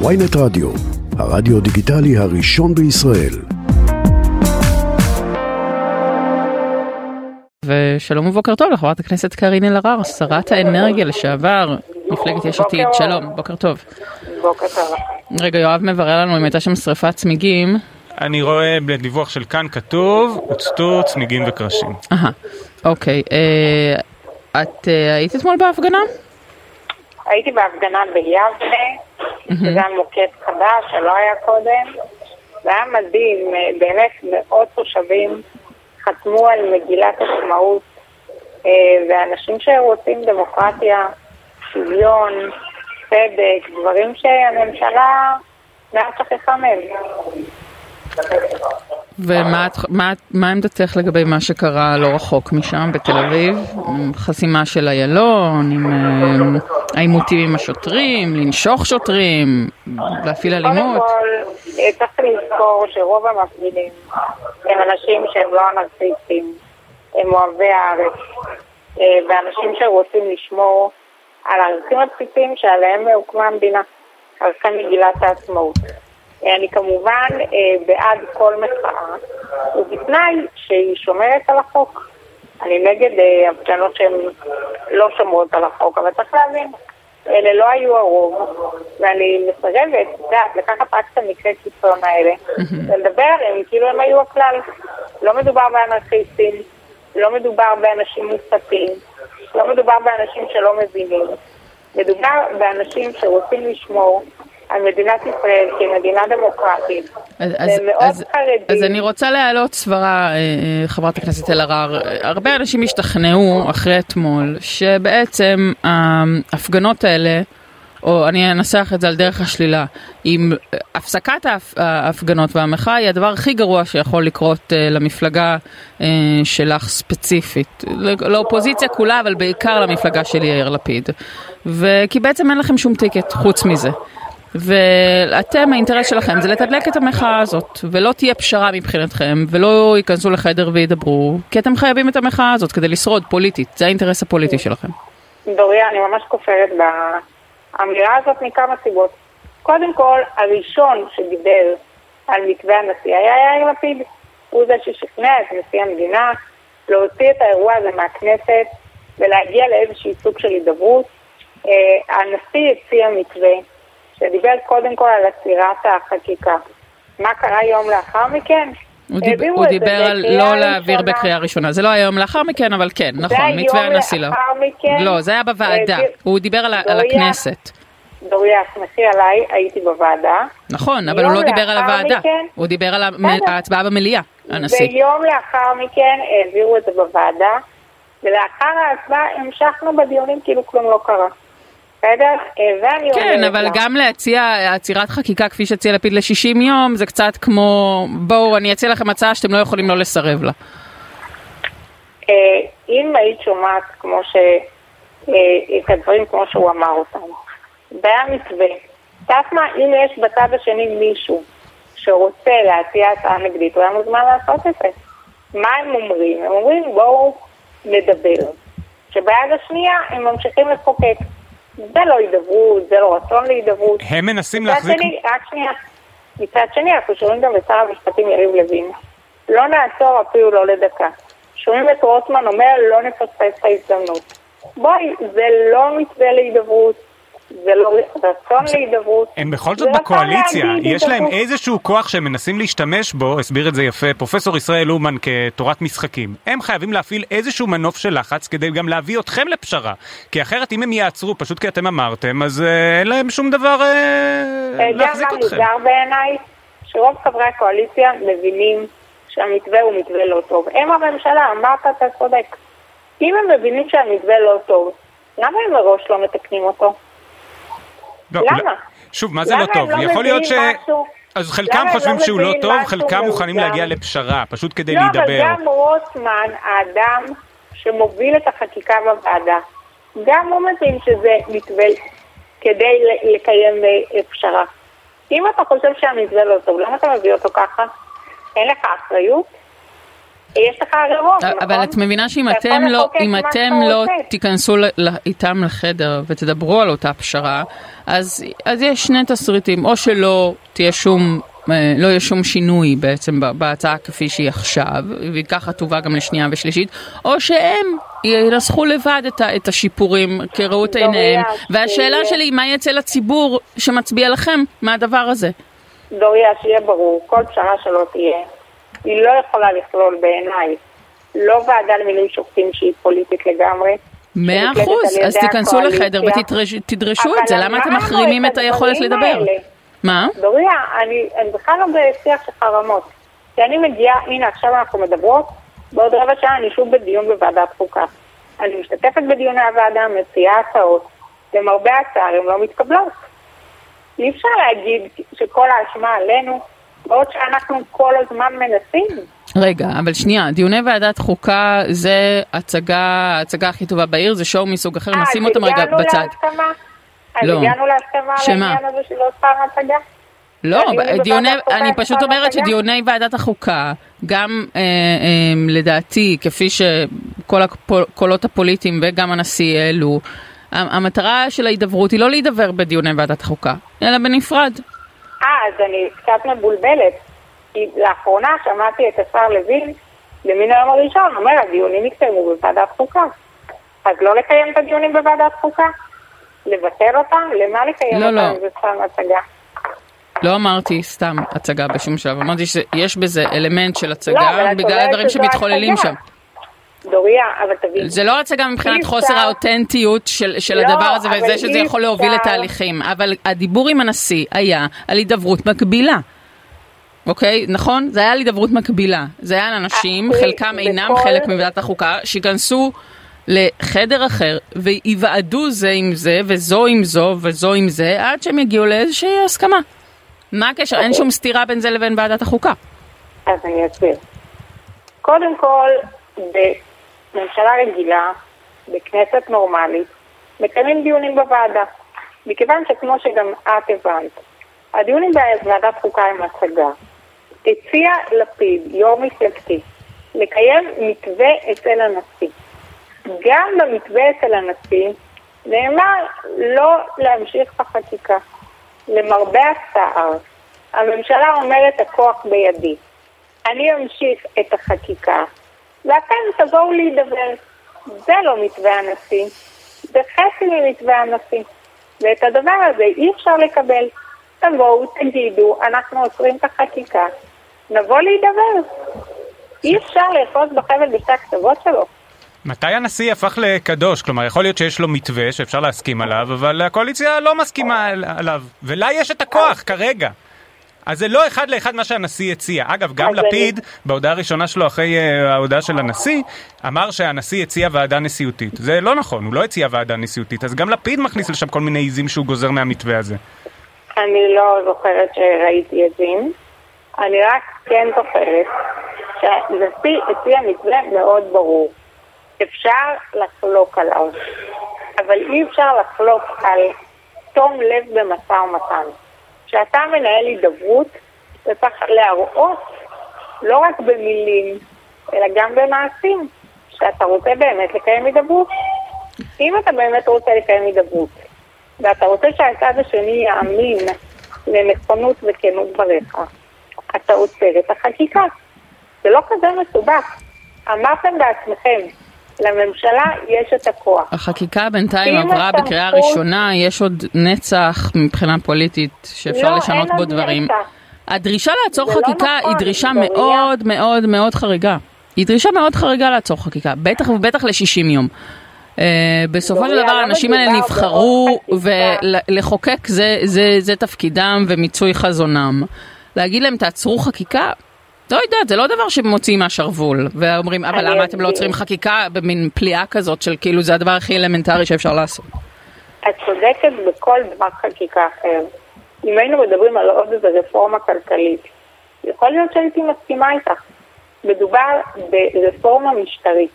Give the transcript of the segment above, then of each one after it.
ויינט רדיו, הרדיו דיגיטלי הראשון בישראל. ושלום ובוקר טוב לחברת הכנסת קארין אלהרר, שרת האנרגיה לשעבר, מפלגת יש עתיד, שלום, בוקר טוב. בוקר טוב. רגע, יואב מברר לנו אם הייתה שם שריפת צמיגים. אני רואה בדיווח של כאן כתוב, הוצתו צמיגים וקרשים. אהה, אוקיי. אה, את אה, היית אתמול בהפגנה? הייתי בהפגנה ביבנה, שזה היה מוקד חדש שלא היה קודם. זה היה מדהים, באמת מאות תושבים חתמו על מגילת עצמאות, אה, ואנשים שרוצים דמוקרטיה, שוויון, צדק, דברים שהממשלה מעט שכחה מהם. ומה עמדתך לגבי מה שקרה לא רחוק משם, בתל אביב? חסימה של איילון, עם אה, העימותים עם השוטרים, לנשוך שוטרים, להפעיל קודם אלימות? כל, אה, צריך לזכור שרוב המפגינים הם אנשים שהם לא אנרכיסטים, הם אוהבי הארץ, אה, ואנשים שרוצים לשמור על הערכים הבסיסיים שעליהם הוקמה המדינה, ערכי מגילת העצמאות. אני כמובן אה, בעד כל מחאה, ובתנאי שהיא שומרת על החוק. אני נגד אה, הפגנות שהן לא שומרות על החוק, אבל צריך להבין, אלה לא היו הרוב, ואני מסרבת, את יודעת, לקחת רק את המקרה קיצון האלה, ולדבר עליהם כאילו הם היו הכלל. לא מדובר באנרכיסטים, לא מדובר באנשים מוסתים, לא מדובר באנשים שלא מבינים, מדובר באנשים שרוצים לשמור על מדינת ישראל כמדינה דמוקרטית. אז, אז, מאוד אז, חרדים. אז אני רוצה להעלות סברה, אה, אה, חברת הכנסת אלהרר. הרבה אנשים השתכנעו אחרי אתמול שבעצם ההפגנות האלה, או אני אנסח את זה על דרך השלילה, עם הפסקת ההפ- ההפגנות והמחאה היא הדבר הכי גרוע שיכול לקרות אה, למפלגה שלך ספציפית. לא- לאופוזיציה כולה, אבל בעיקר למפלגה של יאיר לפיד. וכי בעצם אין לכם שום טיקט חוץ מזה. ואתם, האינטרס שלכם זה לתדלק את המחאה הזאת, ולא תהיה פשרה מבחינתכם, ולא ייכנסו לחדר וידברו, כי אתם חייבים את המחאה הזאת כדי לשרוד פוליטית, זה האינטרס הפוליטי שלכם. דוריה, אני ממש כופרת באמירה הזאת מכמה סיבות. קודם כל, הראשון שדיבר על מתווה הנשיא היה יאיר לפיד. הוא זה ששכנע את נשיא המדינה להוציא את האירוע הזה מהכנסת ולהגיע לאיזשהו סוג של הידברות. אה, הנשיא הציע מתווה שדיבר קודם כל על עצירת החקיקה. מה קרה יום לאחר מכן? הוא, דיב, הוא דיבר על לא להעביר ראשונה. בקריאה ראשונה, זה לא היה יום לאחר מכן, אבל כן, נכון, מתווה הנשיא לא. מכן. לא, זה היה בוועדה, העביר- הוא דיבר על, ה- על דוריה, הכנסת. דוריה, סמכי עליי, הייתי בוועדה. נכון, אבל הוא לא דיבר על הוועדה, מכן- הוא דיבר על. ההצבעה במליאה, הנשיא. ויום לאחר מכן העבירו את זה בוועדה, ולאחר ההצבעה המשכנו בדיונים כאילו כלום לא קרה. בסדר? אה, ואני כן, אומרת אבל לה, גם להציע עצירת חקיקה כפי שהציע לפיד ל-60 יום, זה קצת כמו, בואו, אני אציע לכם הצעה שאתם לא יכולים לא לסרב לה. אה, אם היית שומעת כמו ש... אה, את הדברים כמו שהוא אמר אותם, והיה מתווה, את יודעת מה, אם יש בצד השני מישהו שרוצה להציע הצעה נגדית, הוא היה מוזמן לעשות את זה. מה הם אומרים? הם אומרים בואו נדבר. שביד השנייה הם ממשיכים לחוקק. זה לא הידברות, זה לא רצון להידברות. הם מנסים להחזיק... שני, רק שנייה. מצד שני, אנחנו שומעים גם את שר המשפטים יריב לוין. לא נעצור אפילו לא לדקה. שומעים את רוטמן אומר, לא נפספס את ההזדמנות. בואי, זה לא מתווה להידברות, זה לא רצון להידברות. הם בכל זאת רצון בקואליציה, יש להם. איזשהו כוח שהם מנסים להשתמש בו, הסביר את זה יפה פרופסור ישראל אומן כתורת משחקים. הם חייבים להפעיל איזשהו מנוף של לחץ כדי גם להביא אתכם לפשרה. כי אחרת אם הם יעצרו, פשוט כי אתם אמרתם, אז אה, אין להם שום דבר אה, אתה יודע להחזיק מה אתכם. מוזר בעיניי? שרוב חברי הקואליציה מבינים שהמתווה הוא מתווה לא טוב. הם הממשלה, אמרת, אתה צודק. אם הם מבינים שהמתווה לא טוב, למה הם מראש לא מתקנים אותו? לא, למה? שוב, מה זה לא טוב? לא יכול להיות ש... אז חלקם הם חושבים לא שהוא לא טוב, חלקם מוכנים? להגיע לפשרה, פשוט כדי לא, אבל להידבר. גם רוטמן, האדם שמוביל את החקיקה בוועדה, גם הוא מבין שזה מתווה כדי לקיים פשרה. אם אתה חושב שהמתווה לא טוב, למה אתה מביא אותו ככה? אין לך אחריות? יש לך רוב, נכון? אבל את מבינה שאם אתם לא, אם אתם לא. תיכנסו איתם לחדר ותדברו על אותה פשרה, אז, אז יש שני תסריטים, או שלא תהיה שום, אה, לא יהיה שום שינוי בעצם בהצעה כפי שהיא עכשיו, והיא ככה תובא גם לשנייה ושלישית, או שהם ינסחו לבד את, ה- את השיפורים כראות דוריה, עיניהם. והשאלה שלי היא מה יצא לציבור שמצביע לכם מהדבר הזה. דוריה, שיהיה ברור, כל פשרה שלא תהיה, היא לא יכולה לכלול בעיניי לא ועדה למינוי שופטים שהיא פוליטית לגמרי. מאה אחוז, אז תיכנסו. לחדר ותדרשו את זה, למה אתם אמרנו מחרימים את היכולת לדבר? האלה. מה? דוריה, אני, אני בכלל לא בשיח של חרמות. כשאני מגיעה, הנה עכשיו אנחנו מדברות, בעוד רבע שעה אני שוב בדיון בוועדת חוקה. אני משתתפת בדיוני הוועדה, מציעה הצעות, למרבה הצער הן לא מתקבלות. אי אפשר להגיד שכל האשמה עלינו, בעוד שאנחנו כל הזמן מנסים. רגע, אבל שנייה, דיוני ועדת חוקה זה הצגה, ההצגה הכי טובה בעיר, זה שואו מסוג אחר, אה, נשים אותם רגע הגענו בצד. להסכמה? אז לא. הגענו להסכמה על? העניין הזה שלא סתם הצגה? לא, דיוני, אני פשוט אומרת הצגה? שדיוני ועדת החוקה, גם אה, אה, לדעתי, כפי שכל הקולות הפוליטיים וגם הנשיא העלו, המטרה של ההידברות היא לא להידבר בדיוני ועדת החוקה, אלא בנפרד. אז אני קצת מבולבלת. כי לאחרונה שמעתי את השר לוין, למן היום הראשון, אומר, הדיונים יתקיימו בוועדת חוקה. אז לא לקיים את הדיונים בוועדת חוקה? לבטל אותם? למה לקיים לא, אותם לא. זה סתם הצגה? לא אמרתי סתם הצגה בשום שלב, אמרתי שיש בזה אלמנט של לא, הצגה את בגלל הדברים שמתחוללים. שם. דוריה, אבל תבין. זה לא הצגה מבחינת חוסר האותנטיות של, של לא, הדבר הזה וזה שזה יכול להוביל לתהליכים, אבל הדיבור עם הנשיא היה על הידברות מקבילה. אוקיי, נכון? זה היה על הידברות מקבילה. זה היה על אנשים, אה, חלקם בכל- אינם חלק מוועדת החוקה, שייכנסו לחדר אחר ויוועדו זה עם זה וזו עם זו וזו עם זה עד שהם יגיעו לאיזושהי הסכמה. מה הקשר? אין שום סתירה בין זה לבין ועדת החוקה. אז אני אסביר. קודם כל, בממשלה רגילה, בכנסת נורמלית, מקיימים דיונים בוועדה. מכיוון שכמו שגם את הבנת, הדיונים בוועדת חוקה הם הצגה. הציע לפיד, יו"ר מפלגתי, לקיים מתווה אצל הנשיא. גם במתווה אצל הנשיא נאמר לא להמשיך בחקיקה. למרבה הצער, הממשלה אומרת הכוח בידי. אני אמשיך את החקיקה, ואתם תבואו להידבר. זה לא מתווה הנשיא, זה חצי ממתווה הנשיא. ואת הדבר הזה אי אפשר לקבל. תבואו, תגידו, אנחנו עוצרים את החקיקה, נבוא להידבר. אי אפשר לאחוז בחבל בשתי הקצוות שלו. מתי הנשיא הפך לקדוש? כלומר, יכול להיות שיש לו מתווה שאפשר להסכים עליו, אבל הקואליציה לא מסכימה על- עליו. ולה יש את הכוח כרגע. אז זה לא אחד לאחד מה שהנשיא הציע. אגב, גם אז אני- לפיד, בהודעה הראשונה שלו אחרי אה, ההודעה של הנשיא, אמר שהנשיא הציע ועדה נשיאותית. זה לא נכון, הוא לא הציע ועדה נשיאותית, אז גם לפיד מכניס לשם כל מיני עיזים שהוא גוזר מהמתווה הזה. אני לא זוכרת שראיתי עזים. אני רק כן זוכרת שהנשיא הציע מתווה מאוד ברור. אפשר לחלוק עליו, אבל אי אפשר לחלוק על תום לב במשא ומתן. כשאתה מנהל הידברות, אתה צריך להראות לא רק במילים, אלא גם במעשים, שאתה רוצה באמת לקיים הידברות. אם אתה באמת רוצה לקיים הידברות, ואתה רוצה שהצד השני יאמין לנכונות וכנות דבריך, אתה עוצר את החקיקה. זה לא כזה מסובך. אמרתם בעצמכם, לממשלה יש את הכוח. החקיקה בינתיים עברה הסמכות- בקריאה ראשונה, יש עוד נצח מבחינה פוליטית שאפשר לא, לשנות בו דברים. נצח. הדרישה לעצור לא חקיקה נכון, היא דרישה. מאוד מאוד מאוד חריגה. היא דרישה מאוד חריגה לעצור חקיקה, בטח ובטח ל-60 יום. Uh, בסופו של דוריה, דבר לא האנשים האלה נבחרו. ולחוקק זה, זה, זה תפקידם ומיצוי חזונם. להגיד להם תעצרו חקיקה, לא יודעת, זה לא דבר שמוציאים מהשרוול. ואומרים, אבל למה אתם לא. עוצרים חקיקה במין פליאה כזאת של כאילו זה הדבר הכי אלמנטרי שאפשר לעשות. את צודקת בכל דבר חקיקה אחר. אם היינו מדברים על עוד איזו רפורמה כלכלית, יכול להיות שהייתי מסכימה איתך. מדובר ברפורמה משטרית,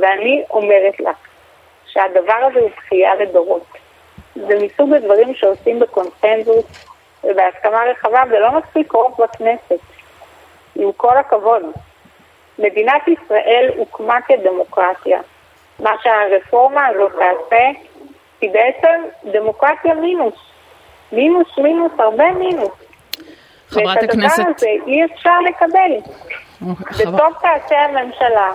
ואני אומרת לך שהדבר הזה הוא בכייה לדורות. זה מסוג הדברים שעושים בקונסנזוס ובהסכמה רחבה, ולא מספיק רוב בכנסת. עם כל הכבוד. מדינת ישראל הוקמה כדמוקרטיה. מה שהרפורמה הזאת תעשה היא בעצם דמוקרטיה מינוס. מינוס מינוס, הרבה מינוס. חברת ואת הדבר הכנסת... הזה אי אפשר לקבל. חבר- וטוב תעשה הממשלה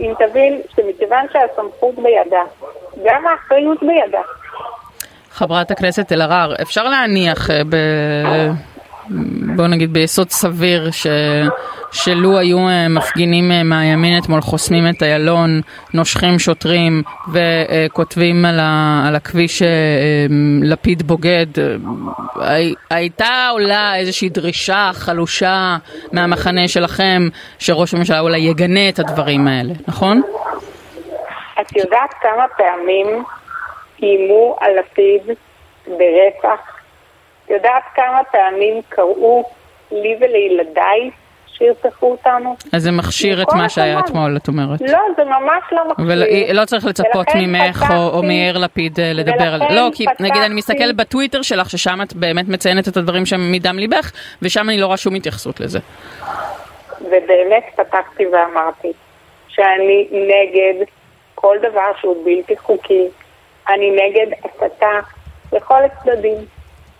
אם תבין שמכיוון שהסמכות בידה, גם האחריות בידה. חברת הכנסת אלהרר, אפשר להניח, אה, ב... בוא נגיד ביסוד סביר, ש... שלו היו אה, מפגינים אה, מהימין אתמול חוסמים את איילון, נושכים שוטרים וכותבים על, ה... על הכביש אה, לפיד בוגד, הי- הייתה עולה איזושהי דרישה חלושה מהמחנה שלכם שראש הממשלה אולי יגנה את הדברים האלה, נכון? את יודעת כמה פעמים איימו על לפיד ברצח? יודעת כמה פעמים קראו לי ולילדיי שירצחו אותנו? אז זה מכשיר את מה שהיה. אתמול, את אומרת. לא, זה ממש לא מכשיר. ולא צריך לצפות ממך או, או פתחתי- מיאיר לפיד אה, לדבר על זה. לא, כי נגיד אני פתחתי- מסתכלת בטוויטר שלך, ששם את באמת מציינת את הדברים שהם מדם ליבך, ושם אני לא רואה שום התייחסות לזה. ובאמת פתחתי ואמרתי שאני נגד כל דבר שהוא בלתי חוקי, אני נגד הסתה לכל הצדדים.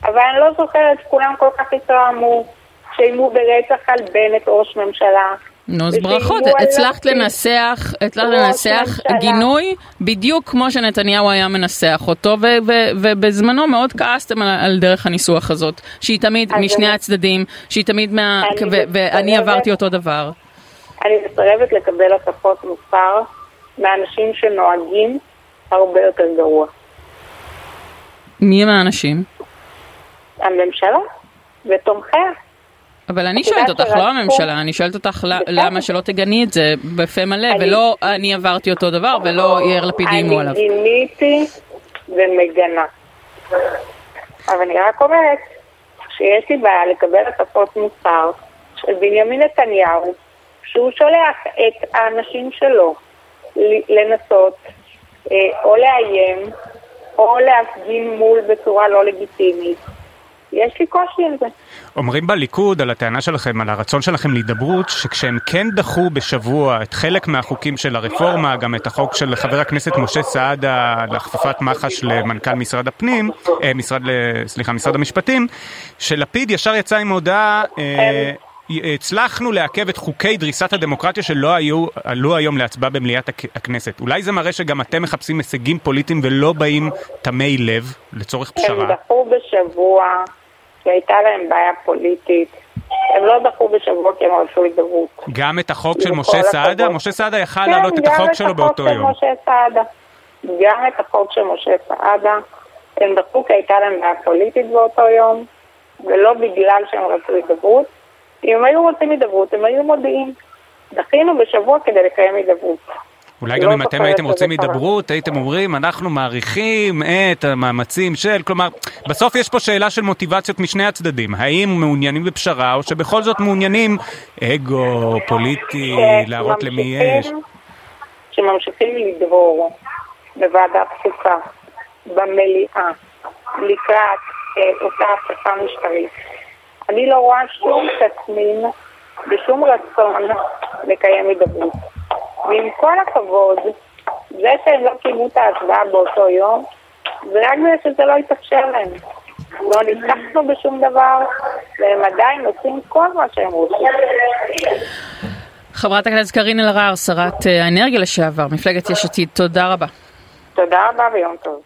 אבל אני לא זוכרת שכולם כל כך התרעמו, שאיימו ברצח על בנט ראש ממשלה. נו, אז ברכות, הצלחת. לנסח, הצלחת לנסח. גינוי בדיוק כמו שנתניהו היה מנסח אותו, ובזמנו מאוד כעסתם על, על דרך הניסוח הזאת, שהיא תמיד משני הצדדים, שהיא תמיד מה... ואני. עברתי אותו דבר. אני מסרבת לקבל הטפות מוסר מאנשים שנוהגים הרבה יותר גרוע. מי הם האנשים? הממשלה ותומכיה. אבל אני שואלת אותך, לא הממשלה, אני שואלת אותך. למה שלא תגני את זה בפה מלא, ולא אני עברתי אותו דבר, ולא יאיר לפיד איימו עליו. אני גיניתי ומגנה. אבל אני רק אומרת שיש לי בעיה לקבל הטפות מוסר של בנימין נתניהו, שהוא שולח את האנשים שלו לנסות אה, או לאיים או להפגין מול בצורה לא לגיטימית. יש לי קושי עם זה. אומרים בליכוד על הטענה שלכם, על הרצון שלכם להידברות, שכשהם כן דחו בשבוע את חלק מהחוקים של הרפורמה, גם את החוק של חבר הכנסת משה סעדה להכפפת מח"ש למנכ"ל משרד הפנים, אה, משרד, סליחה, משרד המשפטים, שלפיד ישר יצא עם הודעה, אה, הצלחנו לעכב את חוקי דריסת הדמוקרטיה שלא היו, עלו היום להצבעה במליאת הכ- הכנסת. אולי זה מראה שגם אתם מחפשים הישגים פוליטיים ולא באים תמי לב לצורך הם פשרה? דחו בשבוע כי הייתה להם בעיה פוליטית. הם לא דחו בשבוע כי הם רצו הידברות. גם את החוק של משה סעדה? משה סעדה יכל כן, להעלות את גם החוק שלו באותו של יום. משה סעדה. גם את החוק של משה סעדה. הם דחו כי הייתה להם בעיה פוליטית באותו יום, ולא בגלל שהם רצו הידברות. אם הם היו רוצים הידברות, הם היו מודיעים. דחינו בשבוע כדי לקיים הידברות. אולי לא גם אם אתם הייתם רוצים. הידברות, הייתם אומרים, אנחנו מעריכים את המאמצים של, כלומר, בסוף יש פה שאלה של מוטיבציות משני הצדדים. האם מעוניינים בפשרה, או שבכל זאת מעוניינים אגו, פוליטי, להראות למי יש? שממשיכים- לדבור בוועדת חוקה, במליאה, לקראת אה, אותה הפיכה משטרית. אני לא רואה שום תסמין ושום רצון לקיים הידברות. ועם כל הכבוד, זה שהם לא קיימו את ההצבעה באותו יום, זה רק בגלל שזה לא התאפשר להם. לא ניצחנו בשום דבר, והם עדיין עושים כל מה שהם רוצים. חברת הכנסת קארין אלהרר, שרת אה, האנרגיה לשעבר, מפלגת יש עתיד, תודה רבה. תודה רבה ויום טוב.